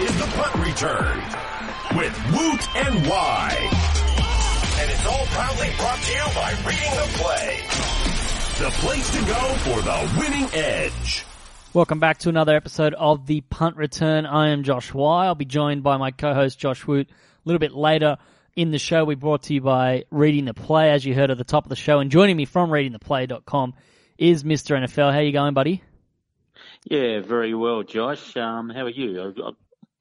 is the punt return with Woot and Wye. And it's all proudly brought to you by Reading the Play. The place to go for the winning edge. Welcome back to another episode of the Punt Return. I am Josh Wye. I'll be joined by my co-host Josh Woot a little bit later in the show. We brought to you by Reading the Play, as you heard at the top of the show. And joining me from readingtheplay.com is Mr. NFL. How you going, buddy? Yeah, very well, Josh. Um, how are you? I, I,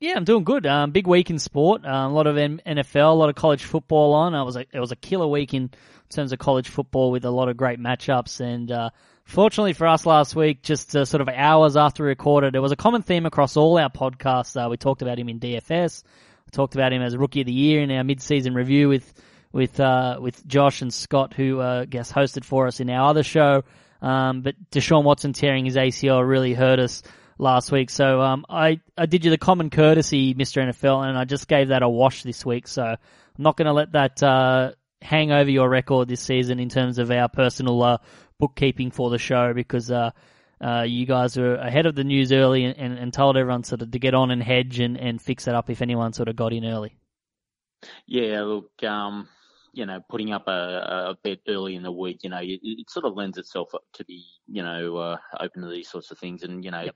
Yeah, I'm doing good. Um, big week in sport. Um, a lot of NFL, a lot of college football on. I was a, it was a killer week in terms of college football with a lot of great matchups. And uh, fortunately for us last week, just uh, sort of hours after we recorded, there was a common theme across all our podcasts. Uh, we talked about him in DFS. We talked about him as Rookie of the Year in our mid-season review with with uh, with Josh and Scott, who uh, guest hosted for us in our other show. Um, but Deshaun Watson tearing his ACL really hurt us last week. So um, I I did you the common courtesy, Mr. NFL, and I just gave that a wash this week. So I'm not going to let that uh, hang over your record this season in terms of our personal uh, bookkeeping for the show because uh, uh, you guys were ahead of the news early and, and, and told everyone sort of to get on and hedge and, and fix it up if anyone sort of got in early. yeah, look, um, you know, putting up a, a bet early in the week, you know, it, it sort of lends itself to be, you know, uh, open to these sorts of things. And, you know, Yep.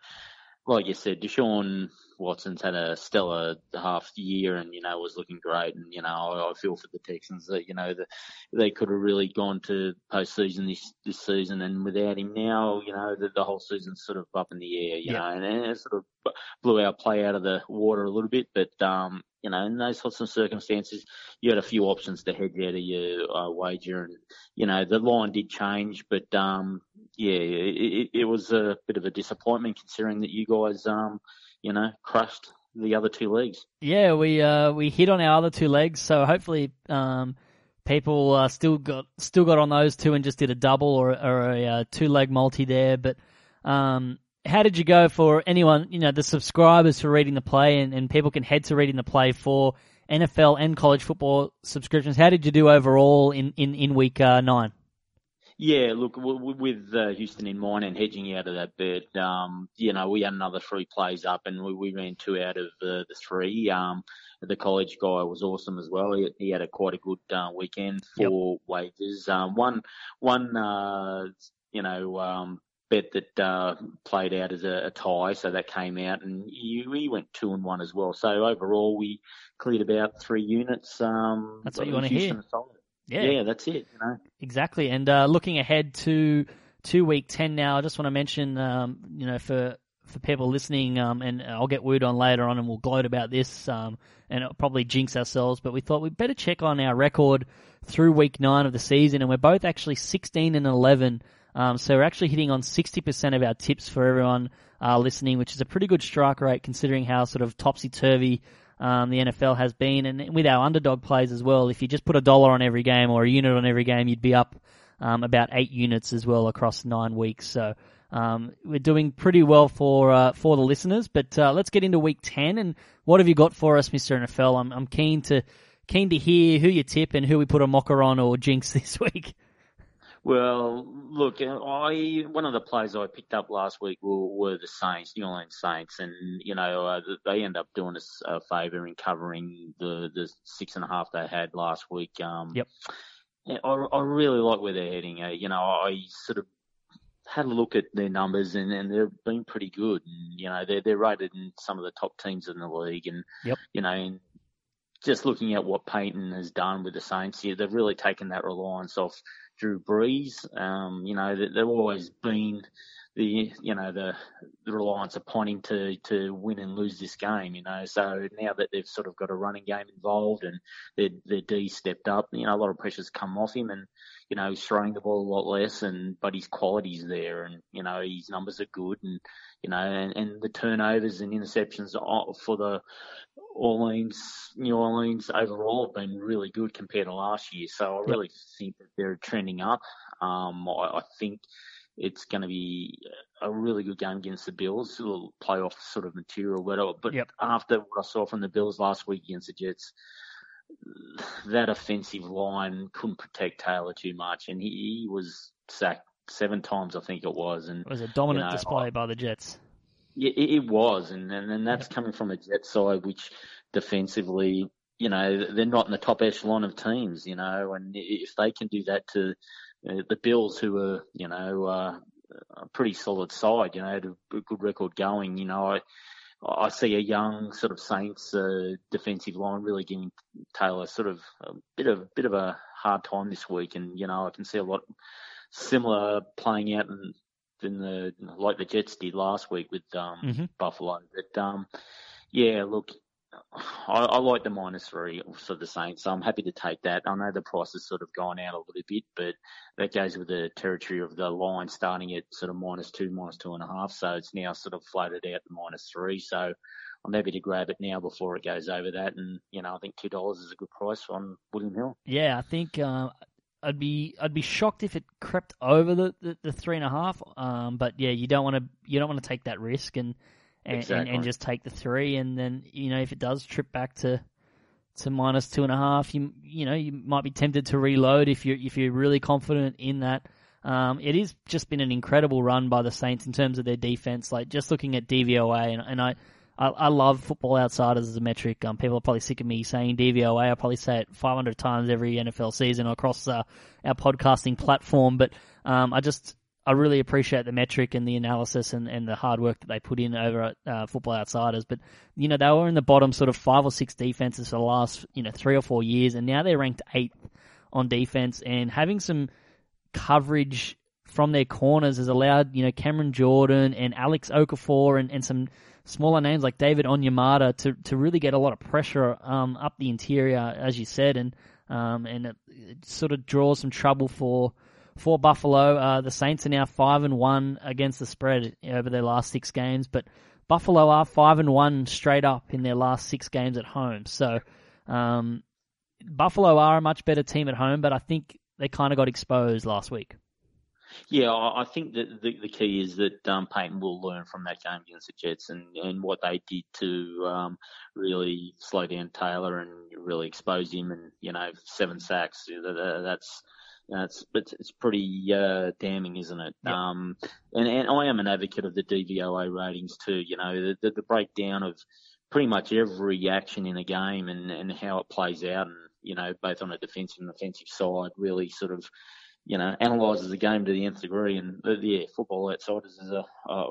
Like you said, Deshaun Watson's had a stellar half year and, you know, was looking great. And, you know, I, I feel for the Texans that, you know, that they could have really gone to postseason this, this season. And without him now, you know, the, the whole season's sort of up in the air, you Yep. know, and, and it sort of blew our play out of the water a little bit. But, um, you know, in those sorts of circumstances, you had a few options to hedge out of your uh, wager, and you know the line did change, but um, yeah, it, it, it was a bit of a disappointment considering that you guys, um, you know, crushed the other two legs. Yeah, we uh, we hit on our other two legs, so hopefully um, people uh, still got still got on those two and just did a double or, or a uh, two leg multi there. But um, how did you go for anyone? You know, the subscribers for reading the play, and, and people can head to reading the play for NFL and college football subscriptions. How did you do overall in in in week uh, nine? Yeah, look, with uh, Houston in mind and hedging out of that bet, um, you know, we had another three plays up and we, we ran two out of the, the three. Um, the college guy was awesome as well. He, he had a quite a good uh, weekend for wages. Um, one, one, uh, you know, um, bet that uh, played out as a, a tie, so that came out, and he, he went two and one as well. So overall, we cleared about three units. Um, That's what you wanna hear. Houston are solid. Yeah, yeah, that's it. You know. Exactly. And uh, looking ahead to to week ten now, I just want to mention, um, you know, for for people listening, um, and I'll get word on later on, and we'll gloat about this, um, and it'll probably jinx ourselves. But we thought we'd better check on our record through week nine of the season, and we're both actually sixteen and eleven. Um, so we're actually hitting on sixty percent of our tips for everyone uh, listening, which is a pretty good strike rate considering how sort of topsy turvy um, the NFL has been, and with our underdog plays as well. If you just put a dollar on every game or a unit on every game, you'd be up um, about eight units as well across nine weeks. So um, we're doing pretty well for uh, for the listeners. But uh, let's get into week ten, and what have you got for us, Mister NFL? I'm I'm keen to keen to hear who you tip and who we put a mocker on or jinx this week. Well, look, I one of the players I picked up last week were, were the Saints, New Orleans Saints, and you know uh, they end up doing us a favour in covering the the six and a half they had last week. Um, Yep. I, I really like where they're heading. Uh, you know, I sort of had a look at their numbers and, and they've been pretty good. And, you know, they're they're rated in some of the top teams in the league, and Yep. you know. And, just looking at what Payton has done with the Saints here, they've really taken that reliance off Drew Brees. Um, you know, they- they've always been the, you know, the, the reliance upon him to, to win and lose this game, you know. So now that they've sort of got a running game involved and their, their D stepped up, you know, a lot of pressure's come off him and, you know, he's throwing the ball a lot less and, but his quality's there and, you know, his numbers are good and, you know, and, and the turnovers and interceptions for the Orleans, New Orleans overall have been really good compared to last year. So I really think that they're trending up. Um, I, I think it's going to be a really good game against the Bills. A little playoff sort of material. But, but Yep. after what I saw from the Bills last week against the Jets, that offensive line couldn't protect Taylor too much, and he, he was sacked seven times, I think it was. And It was a dominant You know, display by the Jets. Yeah, it, it was, and, and and that's coming from a Jet side which defensively, you know, they're not in the top echelon of teams, you know, and if they can do that to uh, the Bills, who are, you know, uh, a pretty solid side, you know, had a good record going, you know, I. I see a young sort of Saints uh, defensive line really giving Taylor sort of a bit of bit of a hard time this week, and you know I can see a lot similar playing out in, in the like the Jets did last week with um, mm-hmm. Buffalo. But um, yeah, look, I, I like the minus three for the Saints, so I'm happy to take that. I know the price has sort of gone out a little bit, but that goes with the territory of the line starting at sort of minus two, minus two and a half. So it's now sort of floated out to minus three. So I'm happy to grab it now before it goes over that. And you know, I think two dollars is a good price on William Hill. Yeah, I think uh, I'd be I'd be shocked if it crept over the, the, the three and a half. Um, but yeah, you don't want to you don't want to take that risk and and, exactly. and, and just take the three. And then you know if it does trip back to to minus two and a half, you you know you might be tempted to reload if you're if you're really confident in that. Um, it has just been an incredible run by the Saints in terms of their defense. Like just looking at DVOA, and, and I, I, I love Football Outsiders as a metric. Um, people are probably sick of me saying DVOA. I probably say it 500 times every NFL season across uh, our podcasting platform. But um, I just I really appreciate the metric and the analysis and, and the hard work that they put in over at uh, Football Outsiders. But, you know, they were in the bottom sort of five or six defenses for the last, you know, three or four years, and now they're ranked eighth on defense and having some coverage from their corners has allowed, you know, Cameron Jordan and Alex Okafor and, and some smaller names like David Onyemata to, to really get a lot of pressure um, up the interior, as you said, and um, and it, it sort of draws some trouble for for Buffalo. Uh, the Saints are now five and one against the spread over their last six games, but Buffalo are five and one straight up in their last six games at home. So um, Buffalo are a much better team at home, but I think they kind of got exposed last week. Yeah, I think that the, the key is that um, Payton will learn from that game against the Jets and, and what they did to um, really slow down Taylor and really expose him and, you know, seven sacks. That's it's it's, it's pretty uh, damning, isn't it? Yep. Um, and, and I am an advocate of the DVOA ratings too. You know, the, the, the breakdown of pretty much every action in a game and, and how it plays out, and you know, both on a defensive and offensive side, really sort of you know, analyses the game to the nth degree. And uh, yeah, Football Outsiders is a,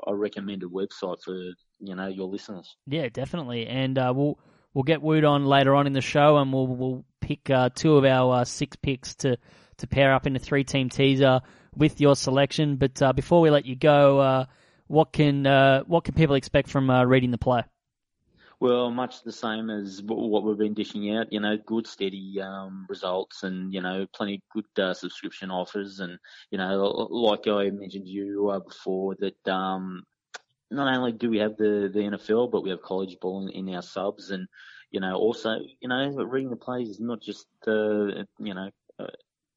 a, recommended website for you know your listeners. Yeah, definitely. And uh, we'll we'll get Woot on later on in the show, and we'll we'll pick uh, two of our uh, six picks to to pair up in a three team teaser with your selection. But uh, before we let you go, uh, what can what can people expect from reading the play? Well, much the same as what we've been dishing out. You know, good steady um, results, and you know, plenty good uh, subscription offers, and you know, like I mentioned you uh, before, that um, not only do we have the the NFL, but we have college ball in, in our subs, and you know, also, you know, reading the plays is not just uh, you know. Uh,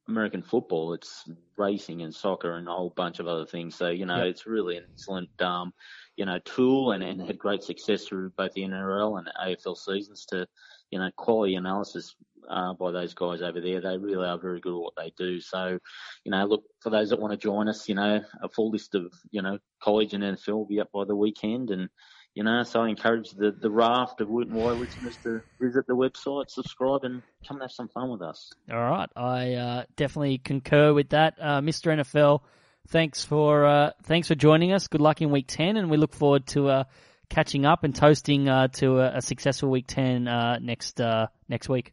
American football, it's racing and soccer and a whole bunch of other things. So, you know, yeah. it's really an excellent, um, you know, tool and, and had great success through both the NRL and AFL seasons to, you know, quality analysis uh, by those guys over there. They really are very good at what they do. So, you know, look, for those that want to join us, you know, a full list of, you know, college and NFL will be up by the weekend and, you know, so I encourage the, the raft of Woot and listeners to visit the website, subscribe, and come and have some fun with us. All right. I uh, definitely concur with that. Uh, Mr. NFL, thanks for uh, thanks for joining us. Good luck in week 10, and we look forward to uh, catching up and toasting uh, to a, a, successful week 10 uh, next next week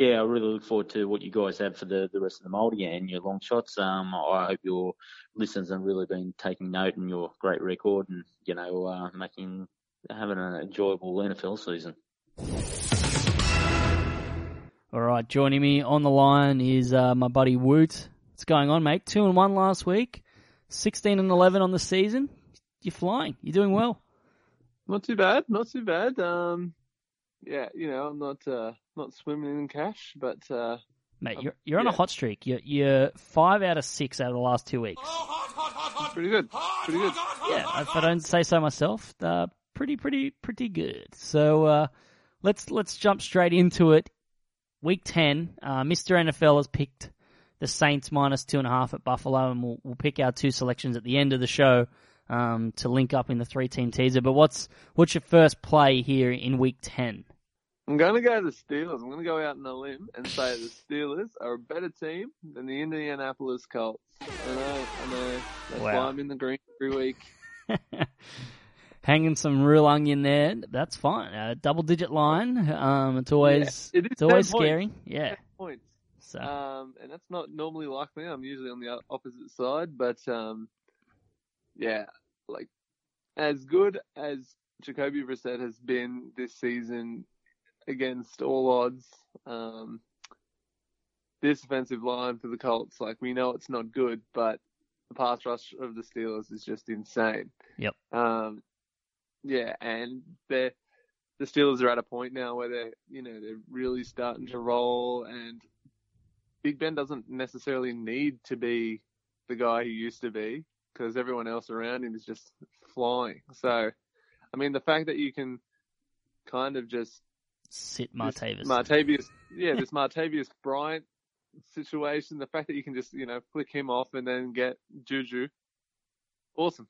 yeah, I really look forward to what you guys have for the, the rest of the multi and your long shots. Um, I hope your listeners have really been taking note in your great record and, you know, uh, making, having an enjoyable NFL season. All right, joining me on the line is uh, my buddy Woot. What's going on, mate? Two and one last week, sixteen and eleven on the season. You're flying. You're doing well. Not too bad. Not too bad. Um, yeah, you know, I'm not uh, not swimming in cash, but uh, mate, you're you're on yeah. a hot streak. You're you're five out of six out of the last two weeks. Oh, hot, hot, hot, hot. Pretty good. Pretty good. Yeah, if I don't say so myself, uh, pretty pretty pretty good. So uh, let's let's jump straight into it. Week ten, uh, Mr. NFL has picked the Saints minus two and a half at Buffalo, and we'll we'll pick our two selections at the end of the show. um, to link up in the three team teaser. But what's what's your first play here in week ten? I'm going to go to the Steelers. I'm going to go out on a limb and say the Steelers are a better team than the Indianapolis Colts. I know, I know. That's Wow. why I'm in the green every week. Hanging some real onion there. That's fine. A double digit line. Um, it's always Yeah, it is it's always points. scary. Yeah. Points. So Um, and that's not normally like me. I'm usually on the opposite side, but um, yeah, like as good as Jacoby Brissett has been this season against all odds, um, this offensive line for the Colts, like we know it's not good, but the pass rush of the Steelers is just insane. Yep. Um, yeah, and they're the Steelers are at a point now where they're, you know, they're really starting to roll and Big Ben doesn't necessarily need to be the guy he used to be because everyone else around him is just flying. So, I mean, the fact that you can kind of just sit this Martavis. Martavius, yeah, this Martavius Bryant situation, the fact that you can just, you know, flick him off and then get Juju, awesome.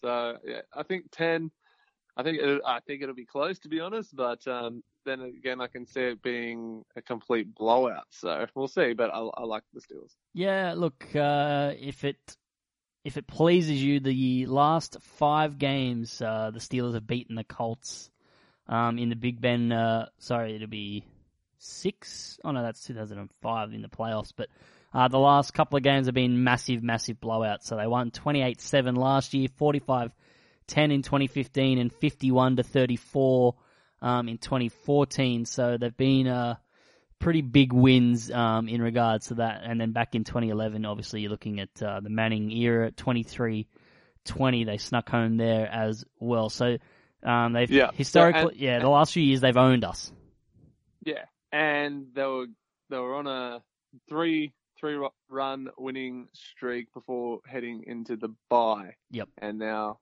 So, yeah, I think 10, I think, it, I think it'll be close to be honest, but, um, then again, I can see it being a complete blowout. So we'll see, but I, I like the Steelers. Yeah, look, uh, if it if it pleases you, the last five games uh, the Steelers have beaten the Colts um, in the Big Ben. Uh, sorry, it'll be six. Oh no, that's 2005 in the playoffs. But uh, the last couple of games have been massive, massive blowouts. So they won 28-7 last year, 45-10 in 2015, and 51 to 34 um, in 2014. So they've been uh, pretty big wins um, in regards to that. And then back in 2011, obviously you're looking at uh, the Manning era, 23-20. They snuck home there as well. So um, they've Yeah. Historically, and- yeah, the last few years they've owned us. Yeah, and they were they were on a three three run winning streak before heading into the bye. Yep. And now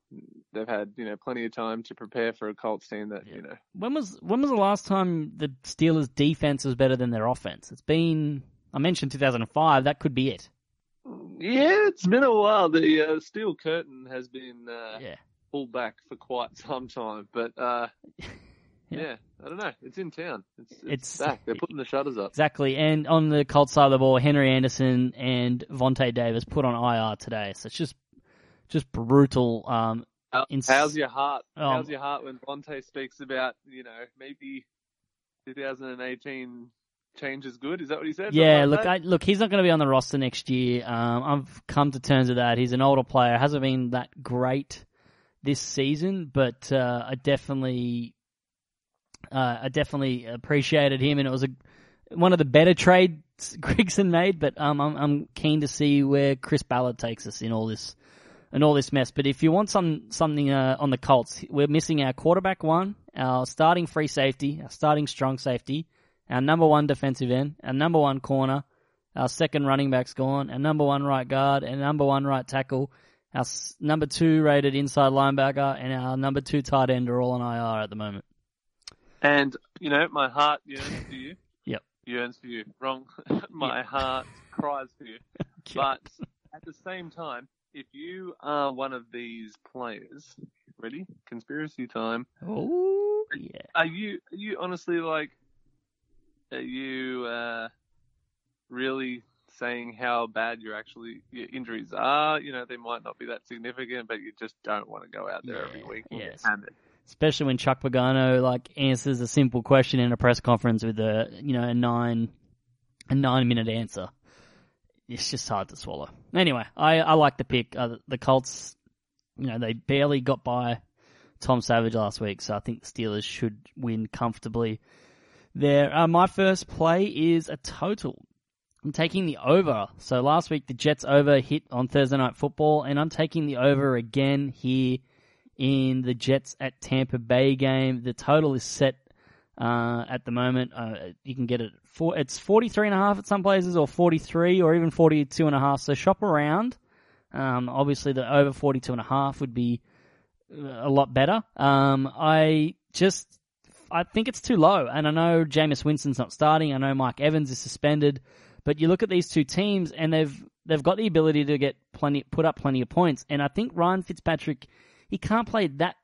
they've had you know plenty of time to prepare for a Colts team that Yeah. you know. When was when was the last time the Steelers' defense was better than their offense? It's been I mentioned 2005. That could be it. Yeah, it's been a while. The uh, steel curtain has been uh, Yeah. Pulled back for quite some time, but uh, Yeah. yeah. I don't know. It's in town. It's it's, It's- back. They're putting the shutters up. Exactly. And on the Colts side of the ball, Henry Anderson and Vontae Davis put on IR today. So it's just just brutal. Um, Ins- How's your heart? Oh. How's your heart when Vontae speaks about you know maybe 2018 change is good? Is that what he said? yeah, look, I, look, he's not going to be on the roster next year. Um, I've come to terms with that. He's an older player, hasn't been that great this season, but uh, I definitely, uh, I definitely appreciated him, and it was a one of the better trades Grigson made. But um, I'm I'm keen to see where Chris Ballard takes us in all this. And all this mess, but if you want some something uh, on the Colts, we're missing our quarterback one, our starting free safety, our starting strong safety, our number one defensive end, our number one corner, our second running back's gone, our number one right guard, and number one right tackle, our number two rated inside linebacker, and our number two tight end are all on IR at the moment. And you know, my heart yearns for you. Yep. Yearns for you. Wrong. my heart cries for you. But at the same time, if you are one of these players, ready? Conspiracy time. Oh yeah, Are you are you honestly like are you uh really saying how bad your actually your injuries are? You know, they might not be that significant, but you just don't want to go out there every Yeah, week and get hammered. especially when Chuck Pagano like answers a simple question in a press conference with a you know a nine a nine minute answer. It's just hard to swallow. Anyway, I I like the pick. Uh, the Colts, you know, they barely got by Tom Savage last week, so I think the Steelers should win comfortably. There, uh, my first play is a total. I'm taking the over. So last week the Jets over hit on Thursday Night Football, and I'm taking the over again here in the Jets at Tampa Bay game. The total is set uh, at the moment. Uh, you can get it for it's 43 and a half at some places, or 43, or even 42 and a half. So shop around. Um, obviously, the over 42 and a half would be uh, a lot better. Um, I just I think it's too low, and I know Jameis Winston's not starting. I know Mike Evans is suspended, but you look at these two teams, and they've they've got the ability to get plenty, put up plenty of points. And I think Ryan Fitzpatrick, he can't play that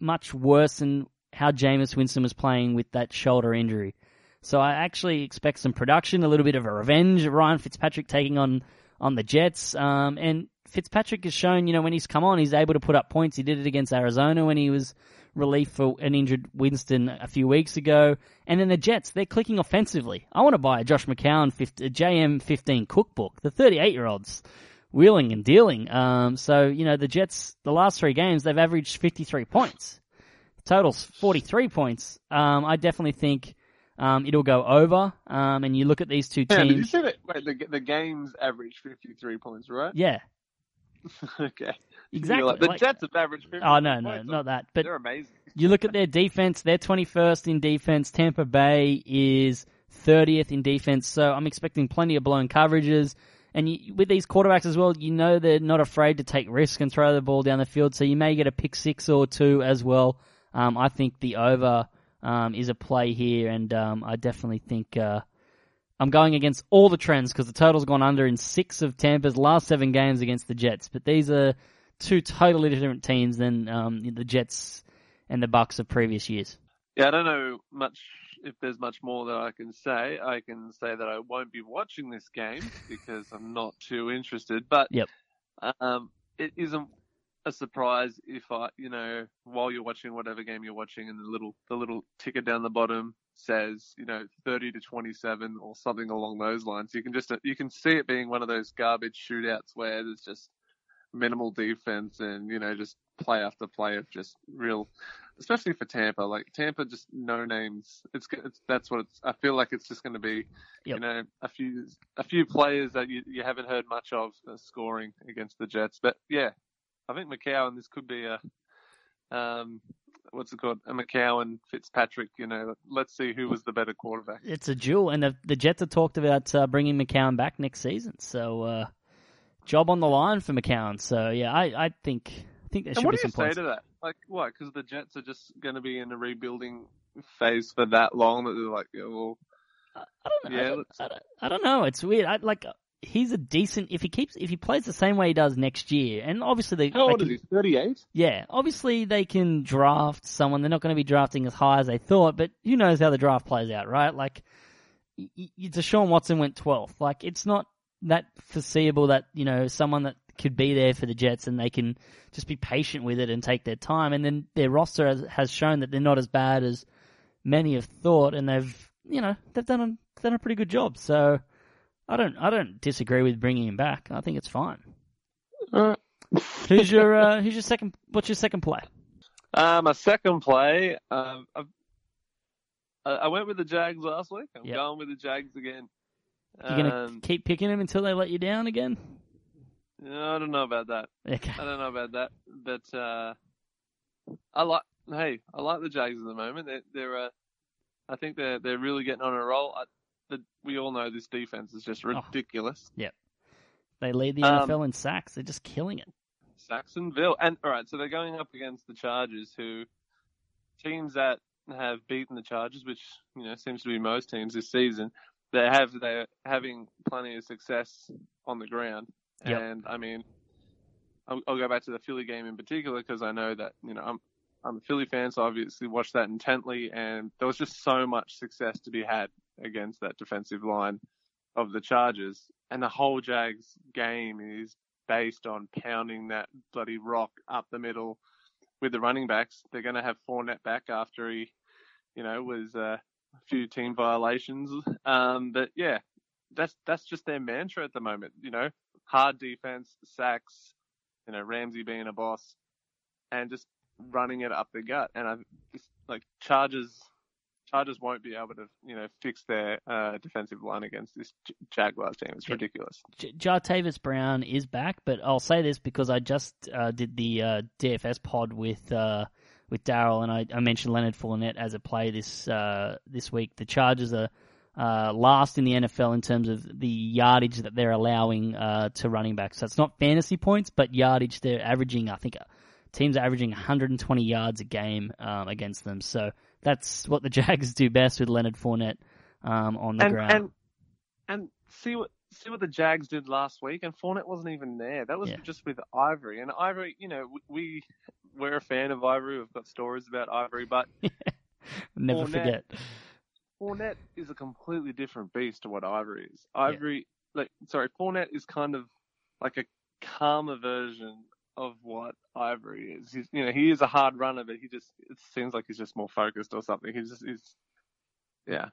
much worse than how Jameis Winston was playing with that shoulder injury. So I actually expect some production, a little bit of a revenge. Ryan Fitzpatrick taking on on the Jets, um, and Fitzpatrick has shown, you know, when he's come on, he's able to put up points. He did it against Arizona when he was relief for an injured Winston a few weeks ago. And then the Jets, they're clicking offensively. I want to buy a Josh McCown 50, a JM15 cookbook. The 38 year olds wheeling and dealing. Um, so, you know, the Jets, the last three games, they've averaged 53 points. Totals 43 points. Um, I definitely think um, it'll go over. Um, and you look at these two Yeah, teams. did you say that? Wait, the, the games average 53 points, right? yeah, okay. exactly. Like, the Like- Jets have averaged 53 oh no, no, not that. But They're amazing. You look at their defense, they're 21st in defense. Tampa Bay is 30th in defense. So I'm expecting plenty of blown coverages. And you, with these quarterbacks as well, you know they're not afraid to take risk and throw the ball down the field. So you may get a pick six or two as well. Um, I think the over um, is a play here, and um, I definitely think uh, I'm going against all the trends because the total's gone under in six of Tampa's last seven games against the Jets. But these are two totally different teams than um, the Jets and the Bucks of previous years. Yeah, I don't know much if there's much more that I can say. I can say that I won't be watching this game because I'm not too interested. But Yep. um, it isn't a surprise if I, you know, while you're watching whatever game you're watching, and the little the little ticker down the bottom says, you know, 30 to 27 or something along those lines. You can just you can see it being one of those garbage shootouts where there's just minimal defense and you know just play after play of just real especially for Tampa. Like Tampa, just no names. It's, it's that's what it's. I feel like it's just going to be, you know, a few a few players that you you haven't heard much of uh, scoring against the Jets. But yeah, I think McCown. This could be a, um, what's it called? A McCown Fitzpatrick. You know, let's see who was the better quarterback. It's a duel, and the, the Jets have talked about uh, bringing McCown back next season. So, uh, job on the line for McCown. So, yeah, I, I think I think there And should what be do you some say points. to that? Like what? Because the Jets are just going to be in a rebuilding phase for that long that they're like, yeah, well, I don't know. Yeah, I, don't, I, don't, I don't know. It's weird. I, like he's a decent if he keeps if he plays the same way he does next year, and obviously they, how they old can- is he? Thirty-eight. Yeah, obviously they can draft someone. They're not going to be drafting as high as they thought, but who knows how the draft plays out, right? Like, y- y- Deshaun Watson went 12th. Like, it's not that foreseeable that, you know, someone that could be there for the Jets and they can just be patient with it and take their time. And then their roster has, has shown that they're not as bad as many have thought, and they've, you know, they've done a, done a pretty good job. So, I don't, I don't disagree with bringing him back. I think it's fine. Alright. Who's your, uh, who's your second? What's your second play? Uh, my second play, um, I I went with the Jags last week. I'm Yep. going with the Jags again. You're gonna Um, keep picking him until they let you down again. no, I don't know about that. Okay. I don't know about that, but uh, I like. Hey, I like the Jags at the moment. They're, they're uh, I think they're they're really getting on a roll. I, the, we all know this defense is just ridiculous. Yep. They lead the Um, NFL in sacks. They're just killing it. Saxonville. And all right, so they're going up against the Chargers, who teams that have beaten the Chargers, which you know seems to be most teams this season. They have they're having plenty of success on the ground, Yep. and I mean, I'll, I'll go back to the Philly game in particular because I know that you know I'm I'm a Philly fan, so I obviously watched that intently, and there was just so much success to be had against that defensive line of the Chargers, and the whole Jags game is based on pounding that bloody rock up the middle with the running backs. They're going to have Fournette back after he, you know, was uh, a few team violations. Um, but yeah, that's that's just their mantra at the moment. You know, hard defense, sacks, you know, Ramsey being a boss, and just running it up the gut. And I like Chargers. Chargers won't be able to, you know, fix their uh, defensive line against this J- Jaguars team. It's ridiculous. J- Jatavis Brown is back, but I'll say this because I just uh, did the uh, DFS pod with uh, with Daryl, and I, I mentioned Leonard Fournette as a play this uh, this week. The Chargers are uh, last in the NFL in terms of the yardage that they're allowing uh, to running backs. So it's not fantasy points, but yardage. They're averaging, I think, teams are averaging 120 yards a game um, against them. So that's what the Jags do best with Leonard Fournette um, on the and, ground. and and see what see what the Jags did last week, and Fournette wasn't even there. That was Yeah. just with Ivory, and Ivory, you know, we we're a fan of Ivory. We've got stories about Ivory, but Never Fournette. forget. Fournette is a completely different beast to what Ivory is. Ivory, like, sorry, Fournette is kind of like a calmer version of what Ivory is. He's, you know, he is a hard runner, but he just it seems like he's just more focused or something. He's just is, yeah.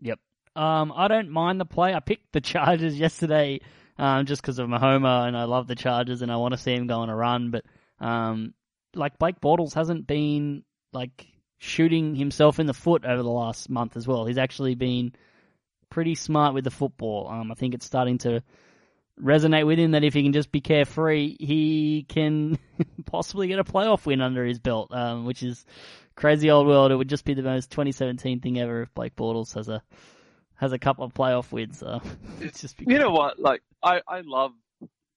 Yep. Um, I don't mind the play. I picked the Chargers yesterday, um, just because of my homer, and I love the Chargers, and I want to see him go on a run. But um, like Blake Bortles hasn't been like shooting himself in the foot over the last month as well. He's actually been pretty smart with the football. Um, I think it's starting to resonate with him that if he can just be carefree, he can possibly get a playoff win under his belt, um, which is crazy old world. It would just be the most 2017 thing ever if Blake Bortles has a has a couple of playoff wins. Uh, it's just You know what? Like, I I love.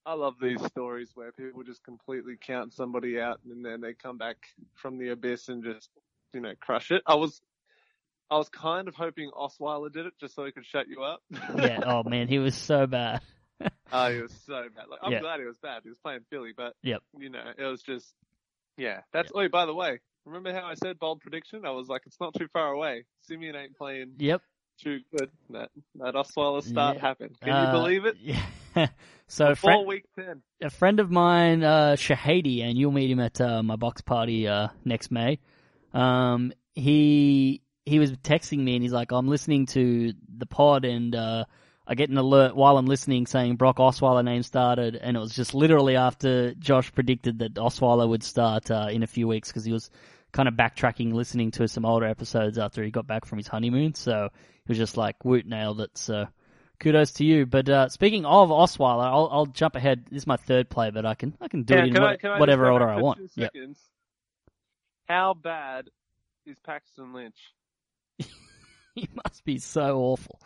I love these stories where people just completely count somebody out and then they come back from the abyss and just, you know, crush it. I was, I was kind of hoping Osweiler did it just so he could shut you up. yeah. Oh man, he was so bad. Oh, he was so bad. Like, I'm Yeah. glad he was bad. He was playing Philly, but Yep. you know, it was just, yeah. That's. Oh, by the way, remember how I said bold prediction? I was like, it's not too far away. Siemian ain't playing Yep. too good. That that Osweiler start Yeah. happened. Can Uh, you believe it? Yeah. so Before friend, week ten. a friend of mine, uh, Shahadi, and you'll meet him at uh, my box party uh, next May. Um, he he was texting me and he's like, "I'm listening to the pod and uh, I get an alert while I'm listening saying Brock Osweiler name started, and it was just literally after Josh predicted that Osweiler would start uh, in a few weeks because he was kind of backtracking, listening to some older episodes after he got back from his honeymoon. So he was just like, "Woot, nailed it." So kudos to you. But uh, speaking of Osweiler, I'll, I'll jump ahead. This is my third play, but I can I can do Yeah, it in what- I, whatever order I want. Yep. How bad is Paxton Lynch? he must be so awful.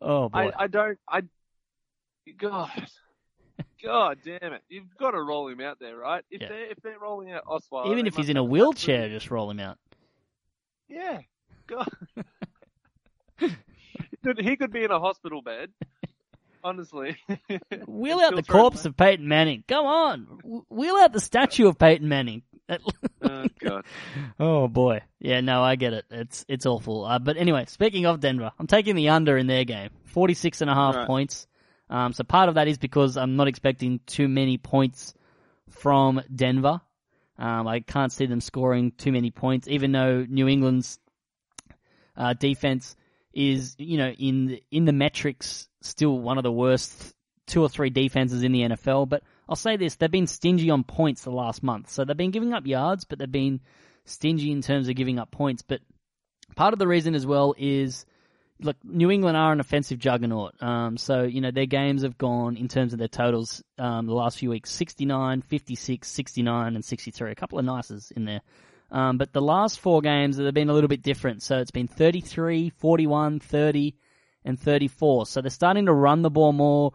Oh boy. I, I don't. I. God. God damn it! You've got to roll him out there, right? If Yeah. they're if they're rolling out Osweiler, Even if he's in a wheelchair, absolutely- just roll him out. Yeah. God. he, could, be in a hospital bed. Honestly. Wheel out the corpse of Peyton Manning. Come on. Wheel out the statue of Peyton Manning. Oh God. oh boy. Yeah, no, I get it. It's it's awful. Uh, but anyway, speaking of Denver, I'm taking the under in their game. 46 and a half Right. points. Um, so part of that is because I'm not expecting too many points from Denver. Um, I can't see them scoring too many points, even though New England's uh, defense is, you know, in the, in the metrics, still one of the worst two or three defenses in the NFL. But I'll say this: they've been stingy on points the last month, so they've been giving up yards, but they've been stingy in terms of giving up points. But part of the reason as well is look, New England are an offensive juggernaut. Um, so, you know, their games have gone in terms of their totals um, the last few weeks 69, 56, 69, and 63. A couple of nices in there. Um, but the last four games have been a little bit different. So it's been 33, 41, 30, and 34. So they're starting to run the ball more,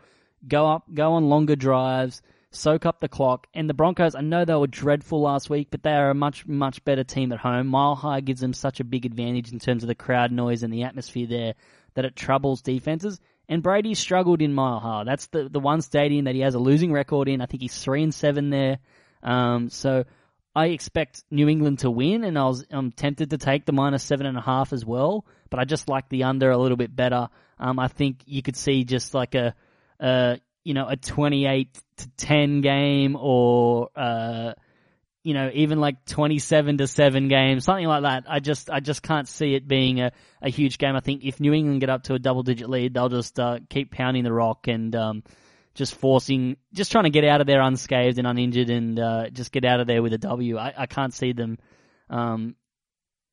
go up, go on longer drives, soak up the clock. And the Broncos, I know they were dreadful last week, but they are a much, much better team at home. Mile High gives them such a big advantage in terms of the crowd noise and the atmosphere there that it troubles defenses. And Brady struggled in Mile High. That's the, the one stadium that he has a losing record in. I think he's three and seven there. Um, so I expect New England to win, and I was I'm tempted to take the minus seven and a half as well. But I just like the under a little bit better. Um, I think you could see just like a, uh, you know, a 28 to 10 game, or uh, you know, even like 27 to seven game, something like that. I just I just can't see it being a, a huge game. I think if New England get up to a double digit lead, they'll just uh, keep pounding the rock and um, just forcing, just trying to get out of there unscathed and uninjured, and uh, just get out of there with a W. I, I can't see them. Um,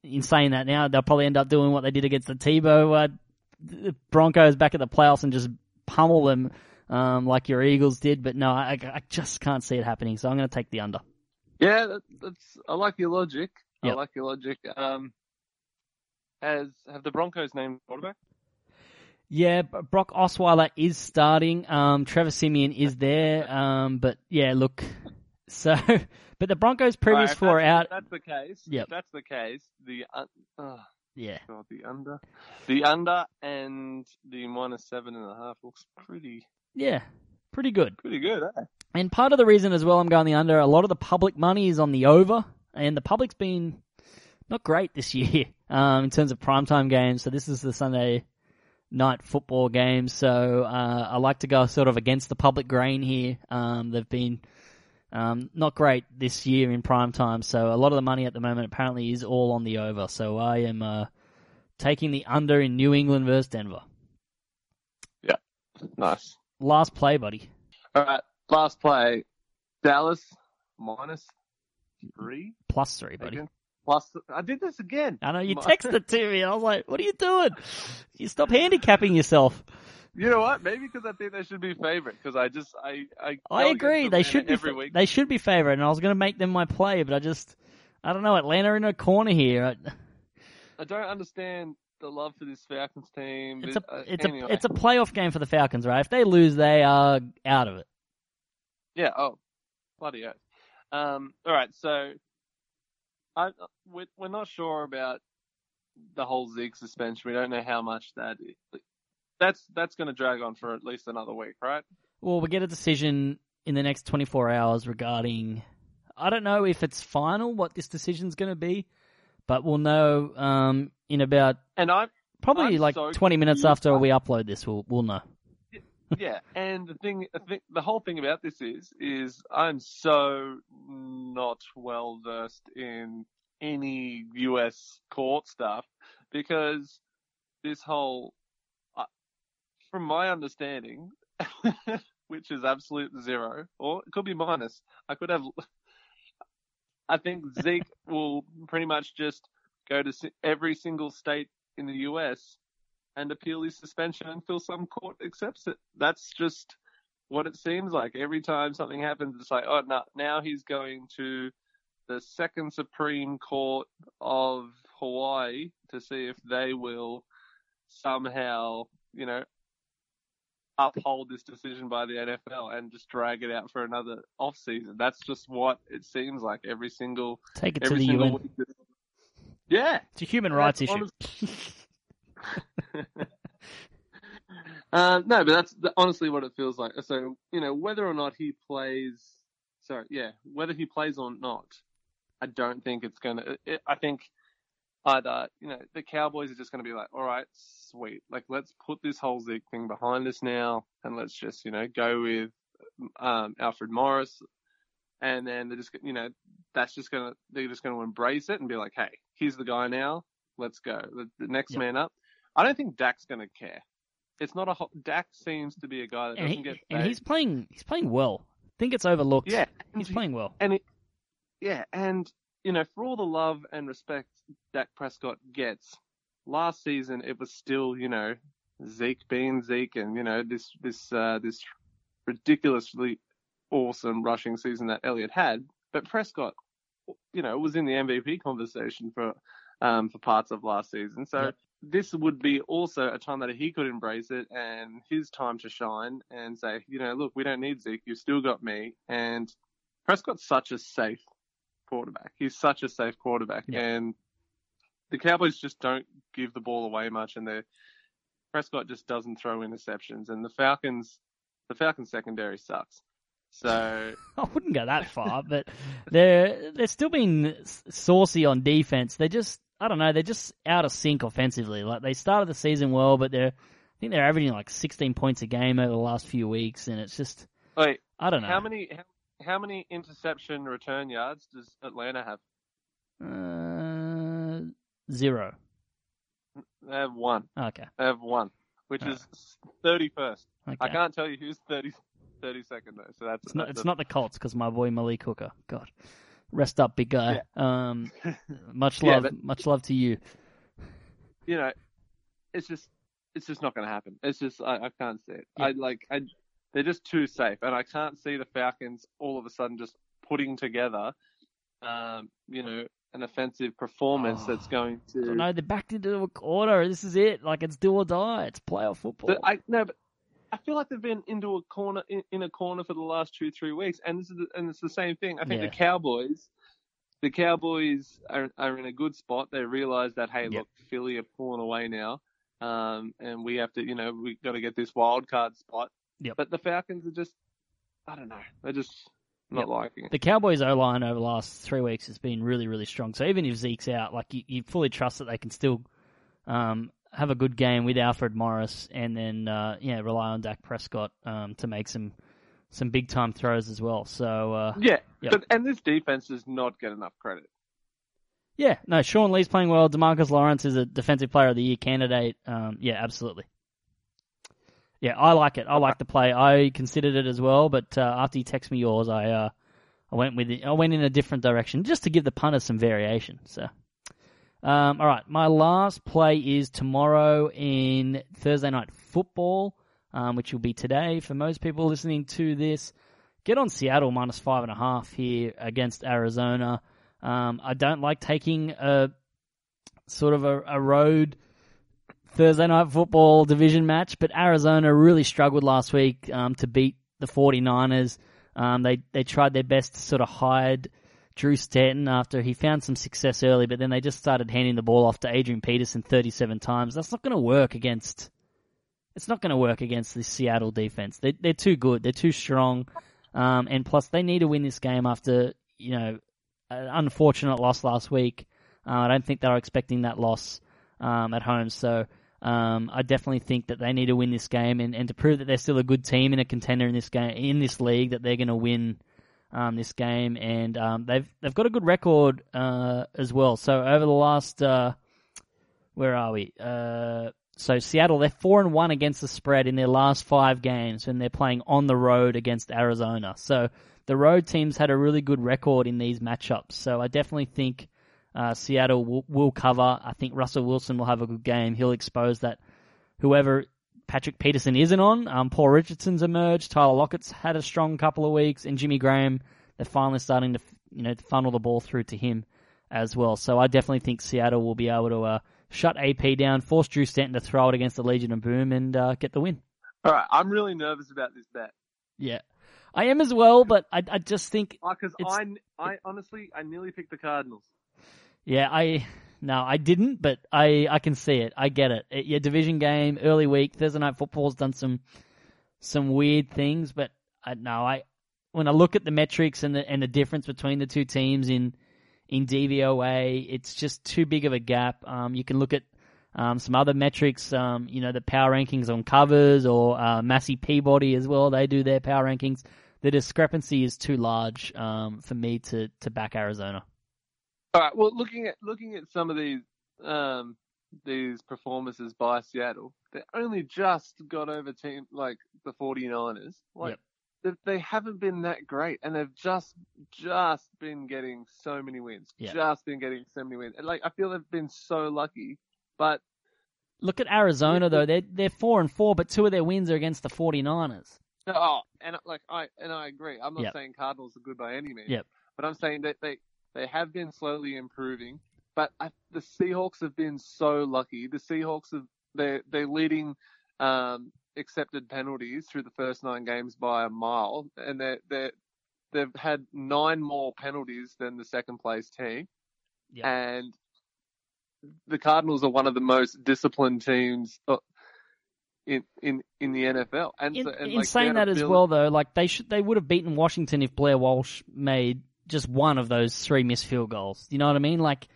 in saying that now, they'll probably end up doing what they did against the Tebow uh, Broncos back at the playoffs and just pummel them um, like your Eagles did. But no, I, I just can't see it happening. So I'm going to take the under. Yeah, that, that's. I like your logic. I like your logic. Um, has have the Broncos named quarterback? Yeah, Brock Osweiler is starting. Um, Trevor Siemian is there. Um, but yeah, look. So, but the Broncos previous Alright, if four out. That's the case. Yep. If that's the case, the uh, uh, Yeah. God, the under, the under, and the minus seven and a half looks pretty, Yeah. Pretty good. pretty good, eh? And part of the reason as well I'm going the under, a lot of the public money is on the over, and the public's been not great this year um, in terms of primetime games. So this is the Sunday night football game. So uh, I like to go sort of against the public grain here. Um, they've been um, not great this year in prime time. So a lot of the money at the moment apparently is all on the over. So I am uh, taking the under in New England versus Denver. Yeah, nice. Last play, buddy. All right, last play, Dallas minus three. Plus three, buddy. Again. Plus, I did this again. I know you texted to me. I was like, "What are you doing? You stop handicapping yourself." You know what? Maybe because I think they should be favorite. Because I just I I. I agree. They should be every week. they should be favourite, and I was going to make them my play, but I just I don't know. Atlanta in a corner here. I- I don't understand the love for this Falcons team. It's a Uh, it's anyway. a it's a playoff game for the Falcons, right? If they lose, they are out of it. Yeah. Oh, bloody oath. Um. All right. So, I we're, we're not sure about the whole Zig suspension. We don't know how much that. That's that's going to drag on for at least another week, right? Well, we get a decision in the next 24 hours regarding. I don't know if it's final what this decision's going to be, but we'll know um, in about And I probably I'm like so 20 minutes after we upload this. We'll we'll know. yeah, and the thing, I think the whole thing about this is, is I'm so not well versed in any U.S. court stuff because this whole, uh, from my understanding, which is absolute zero, or it could be minus. I could have. I think Zeke will pretty much just go to every single state in the U.S and appeal his suspension until some court accepts it. That's just what it seems like. Every time something happens, it's like, oh, no, now he's going to the Second Supreme Court of Hawaii to see if they will somehow, you know, uphold this decision by the NFL and just drag it out for another off season. That's just what it seems like every single Take it to the single UN. week. Yeah, It's a human rights issue. Uh, no, but that's the, honestly what it feels like. So, you know, whether or not he plays, sorry, yeah, whether he plays or not, I don't think it's going to, I think either, you know, the Cowboys are just going to be like, all right, sweet. Like, let's put this whole Zeke thing behind us now and let's just, you know, go with, um, Alfred Morris. And then they're just, you know, that's just going to, they're just going to embrace it and be like, hey, he's the guy now. Let's go. The, the next Yep. man up. I don't think Dak's going to care. It's not a Dak seems to be a guy that and, doesn't he, get and paid. he's playing he's playing well. I think it's overlooked. yeah, he's playing well. and it, yeah, and you know, for all the love and respect Dak Prescott gets, last season it was still, you know, Zeke being Zeke, and you know this this uh, this ridiculously awesome rushing season that Elliott had. But Prescott, you know, it was in the MVP conversation for um, for parts of last season. So Yep. this would be also a time that he could embrace it and his time to shine and say, you know, look, we don't need Zeke. You've still got me. And Prescott's such a safe quarterback. He's such a safe quarterback. Yeah. And the Cowboys just don't give the ball away much and they Prescott just doesn't throw interceptions and the Falcons the Falcons secondary sucks. So I wouldn't go that far, but they're they're still being saucy on defense. They just I don't know, they're just out of sync offensively. Like they started the season well, but they're I think they're averaging like 16 points a game over the last few weeks, and it's just wait, I don't know. how many how, how many interception return yards does Atlanta have? Uh, zero. They have one. Okay, They have one, which is thirty first. I okay. can't tell you who's 30, 32nd though. So that's It's not. It's not the Colts because my boy Malik Hooker. God, rest up, big guy. Um, much Yeah, love, but- much love to you. you know, it's just it's just not going to happen. It's just I, I can't see it. Yeah. I like I they're just too safe, and I can't see the Falcons all of a sudden just putting together, um, you know, an offensive performance Oh. that's going to. No, They're backed into a quarter. This is it. Like it's do or die. It's playoff football. But I no, but I feel like they've been into a corner in, in a corner for the last two three weeks, and this is the, and it's the same thing. I think Yeah. the Cowboys the Cowboys are, are in a good spot. They realise that hey, Yep. look, Philly are pulling away now, um, and we have to, you know, we got to get this wild card spot. Yep. But the Falcons are just, I don't know, they're just not Yep. liking it. The Cowboys O line over the last three weeks has been really, really strong. So even if Zeke's out, like you, you fully trust that they can still um, have a good game with Alfred Morris, and then uh, yeah, rely on Dak Prescott um, to make some some big time throws as well. So uh, Yeah, Yep. but and this defense does not get enough credit. yeah, no, Sean Lee's playing well. Demarcus Lawrence is a defensive player of the year candidate. Um, yeah, absolutely. Yeah, I like it. I like the play. I considered it as well, but uh, after you text me yours, I uh, I went with it. I went in a different direction just to give the punters some variation. So, um, all right, my last play is tomorrow in Thursday night football, um, which will be today for most people listening to this. Get on Seattle minus five and a half here against Arizona. Um, I don't like taking a sort of a, a road Thursday night football division match, but Arizona really struggled last week um, to beat the 49ers. Um, they they tried their best to sort of hide Drew Stanton after he found some success early, but then they just started handing the ball off to Adrian Peterson 37 times. That's not going to work against. It's not going to work against the Seattle defense. They they're too good. They're too strong, um, and plus they need to win this game after you know an unfortunate loss last week. Uh, I don't think they were expecting that loss um, at home, so um, I definitely think that they need to win this game and, and to prove that they're still a good team and a contender in this game in this league that they're going to win um, this game and um, they've they've got a good record uh, as well. So over the last uh, where are we? Uh, so Seattle they're four and one against the spread in their last five games and they're playing on the road against Arizona. So the road teams had a really good record in these matchups. So I definitely think. Uh, Seattle will, will cover. I think Russell Wilson will have a good game. He'll expose that whoever Patrick Peterson isn't on. Um, Paul Richardson's emerged. Tyler Lockett's had a strong couple of weeks, and Jimmy Graham. They're finally starting to you know funnel the ball through to him as well. So I definitely think Seattle will be able to uh, shut AP down, force Drew Stanton to throw it against the Legion of Boom, and uh, get the win. All right, I'm really nervous about this bet Yeah, I am as well, but I, I just think because It's- I, I honestly, I nearly picked the Cardinals. Yeah, I no, I didn't, but I I can see it. I get it. it. Division game, early week, Thursday night football's done some some weird things, but I no, I when I look at the metrics and the and the difference between the two teams in in DVOA, it's just too big of a gap. Um, you can look at um, some other metrics, um, you know, the power rankings on covers or uh, Massey Peabody as well. They do their power rankings. The discrepancy is too large um, for me to to back Arizona. All right. Well, looking at looking at some of these um, these performances by Seattle, they only just got over team like the 49ers. Like Yep. they, they haven't been that great, and they've just just been getting so many wins. Yeah. Just been getting so many wins. And like I feel they've been so lucky, but Look at Arizona though; they're they're four and four, but two of their wins are against the 49ers. oh, and like I and I agree. I'm not Yep. saying Cardinals are good by any means. Yep. But I'm saying that they they have been slowly improving. But I, the Seahawks have been so lucky. The Seahawks have they're they're leading um, accepted penalties through the first nine games by a mile, and they they they've had nine more penalties than the second place team. Yep. And the Cardinals are one of the most disciplined teams uh, in in in the NFL. And, In, so, and in like, saying that as well, though, like they should they would have beaten Washington if Blair Walsh made just one of those three missed field goals. You know what I mean? Like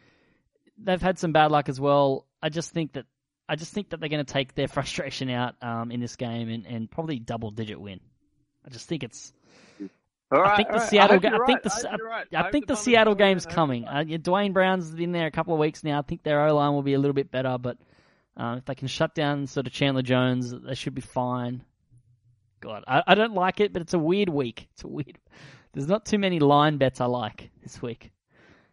they've had some bad luck as well. I just think that I just think that they're going to take their frustration out um, in this game and, and probably double digit win. I just think it's All right, I think the right. Seattle. hope ga- I think right. the. I, right. I hope think the Punters Seattle game's coming. Uh, Duane Brown's been there a couple of weeks now. I think their O line will be a little bit better, but uh, if they can shut down sort of Chandler Jones, they should be fine. God, I, I don't like it, but it's a weird week. It's a weird. There's not too many line bets I like this week.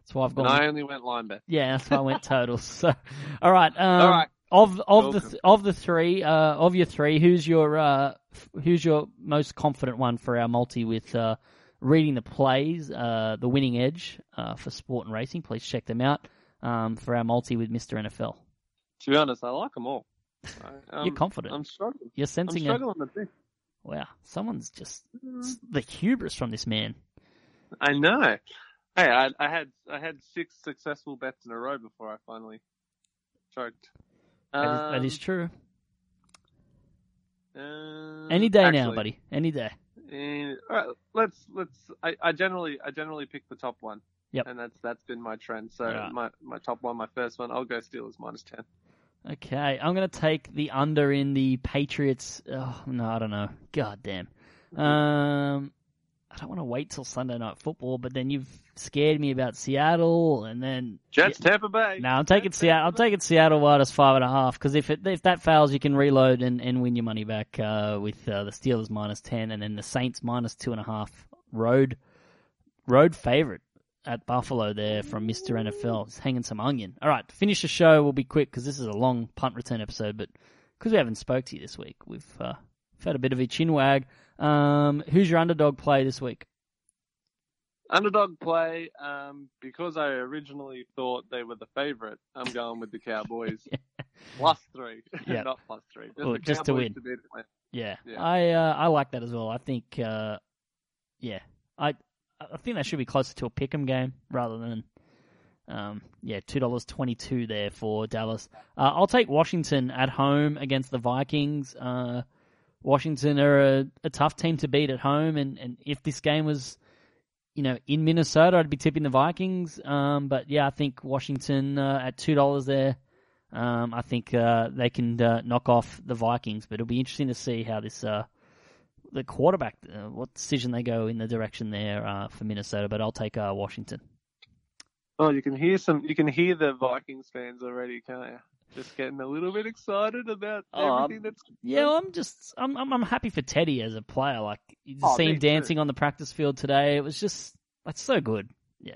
That's why I've And gone. I only went line bet. Yeah, that's why I went totals. So, all right. Um, All right. Of of the of the three, uh, of your three, who's your uh, who's your most confident one for our multi with uh, reading the plays, uh, the winning edge uh, for sport and racing? Please check them out um, for our multi with Mister NFL. To be honest, I like them all. I, um, You're confident. I'm struggling. You're I'm sensing a struggling a bit. Wow. Someone's just the hubris from this man. I know. Hey, I, I had I had six successful bets in a row before I finally choked. That is, that is Um, true. uh, Any day now, buddy. Any day. eh, all right, let's let's. I, I generally I generally pick the top one. Yep. And that's that's been my trend. So Alright. my my top one, my first one, I'll go Steelers minus ten. Okay, I'm going to take the under in the Patriots. Oh, no, I don't know. God damn. Um, I don't want to wait till Sunday night football, but then you've scared me about Seattle, and then Jets, Tampa Bay. no, I'm taking Jets, Seattle. I'm taking Seattle minus five and a half because if it if that fails, you can reload and, and win your money back uh, with uh, the Steelers minus ten, and then the Saints minus two and a half. Road road favorite at Buffalo there from Mr. NFL. He's hanging some onion. All right, finish the show, we'll be quick because this is a long punt return episode, but because we haven't spoke to you this week, we've, uh, we've had a bit of a chin wag. Um, who's your underdog play this week? Underdog play, um, because I originally thought they were the favorite, I'm going with the Cowboys. Plus three. Yeah. Not plus three. Just, Oh, the just to win. Atlanta. Yeah, Yeah. I uh, I like that as well. I think, uh, yeah, I I think that should be closer to a pick'em game rather than, um, yeah, two dollars twenty two there for Dallas. Uh, I'll take Washington at home against the Vikings. Uh, Washington are a, a tough team to beat at home, and, and if this game was, you know, in Minnesota, I'd be tipping the Vikings. Um, but yeah, I think Washington uh, at two dollars there. Um, I think uh, they can uh, knock off the Vikings, but it'll be interesting to see how this uh, the quarterback, uh, what decision they go in the direction there uh, for Minnesota. But I'll take uh, Washington. Oh, you can hear some. You can hear the Vikings fans already, can't you? Just getting a little bit excited about Oh, everything that's. Yeah, well, I'm just I'm, I'm I'm happy for Teddy as a player. Like you just Oh, see him too. dancing on the practice field today. It was just that's so good. Yeah.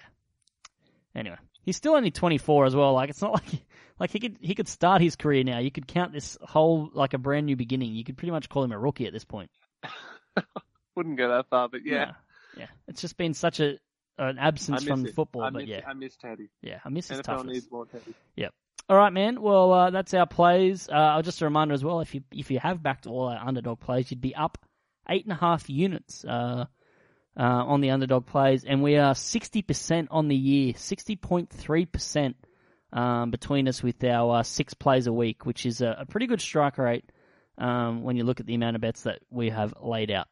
Anyway, he's still only 24 as well. Like it's not like like he could he could start his career now. You could count this whole like a brand new beginning. You could pretty much call him a rookie at this point. Wouldn't go that far, but yeah. yeah. It's just been such a an absence from it. football, I but miss, yeah, I miss Teddy. yeah, I miss his NFL toughness. needs more Teddy. Yeah. All right, man. Well, uh, that's our plays. Uh, just a reminder as well, if you if you have backed all our underdog plays, you'd be up eight and a half units uh, uh, on the underdog plays, and we are sixty percent on the year, sixty point three percent um, between us with our uh, six plays a week, which is a, a pretty good strike rate um, when you look at the amount of bets that we have laid out.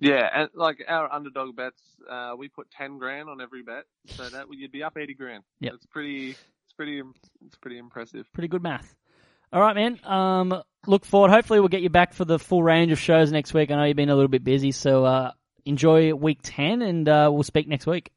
Yeah, and like our underdog bets, uh, we put ten grand on every bet, so that you'd be up eighty grand. Yep. it's pretty. It's pretty. It's pretty impressive. Pretty good math. All right, man. Um, look forward. Hopefully, we'll get you back for the full range of shows next week. I know you've been a little bit busy, so uh, enjoy week ten, and uh, we'll speak next week.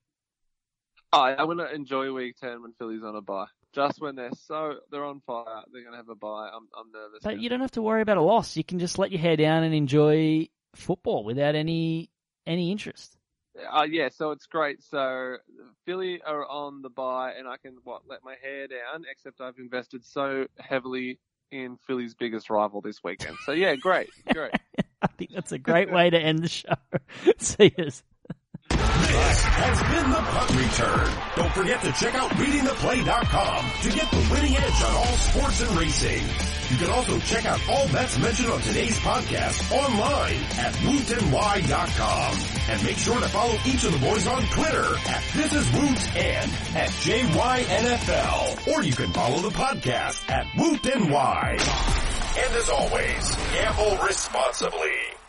Oh, I'm gonna enjoy week ten when Philly's on a bye. Just when they're so they're on fire, they're gonna have a bye. I'm I'm nervous. But now. you don't have to worry about a loss. You can just let your hair down and enjoy football without any any interest. Uh, yeah, so it's great. So Philly are on the bye, and I can what let my hair down. Except I've invested so heavily in Philly's biggest rival this weekend. So yeah, great, great. I think that's a great way to end the show. See yous. This has been the punt return. Don't forget to check out readingtheplay.com to get the winning edge on all sports and racing. You can also check out all bets mentioned on today's podcast online at wootny.com. And make sure to follow each of the boys on Twitter at This Is Woot and at JYNFL. Or you can follow the podcast at Woot NY. And as always, gamble responsibly.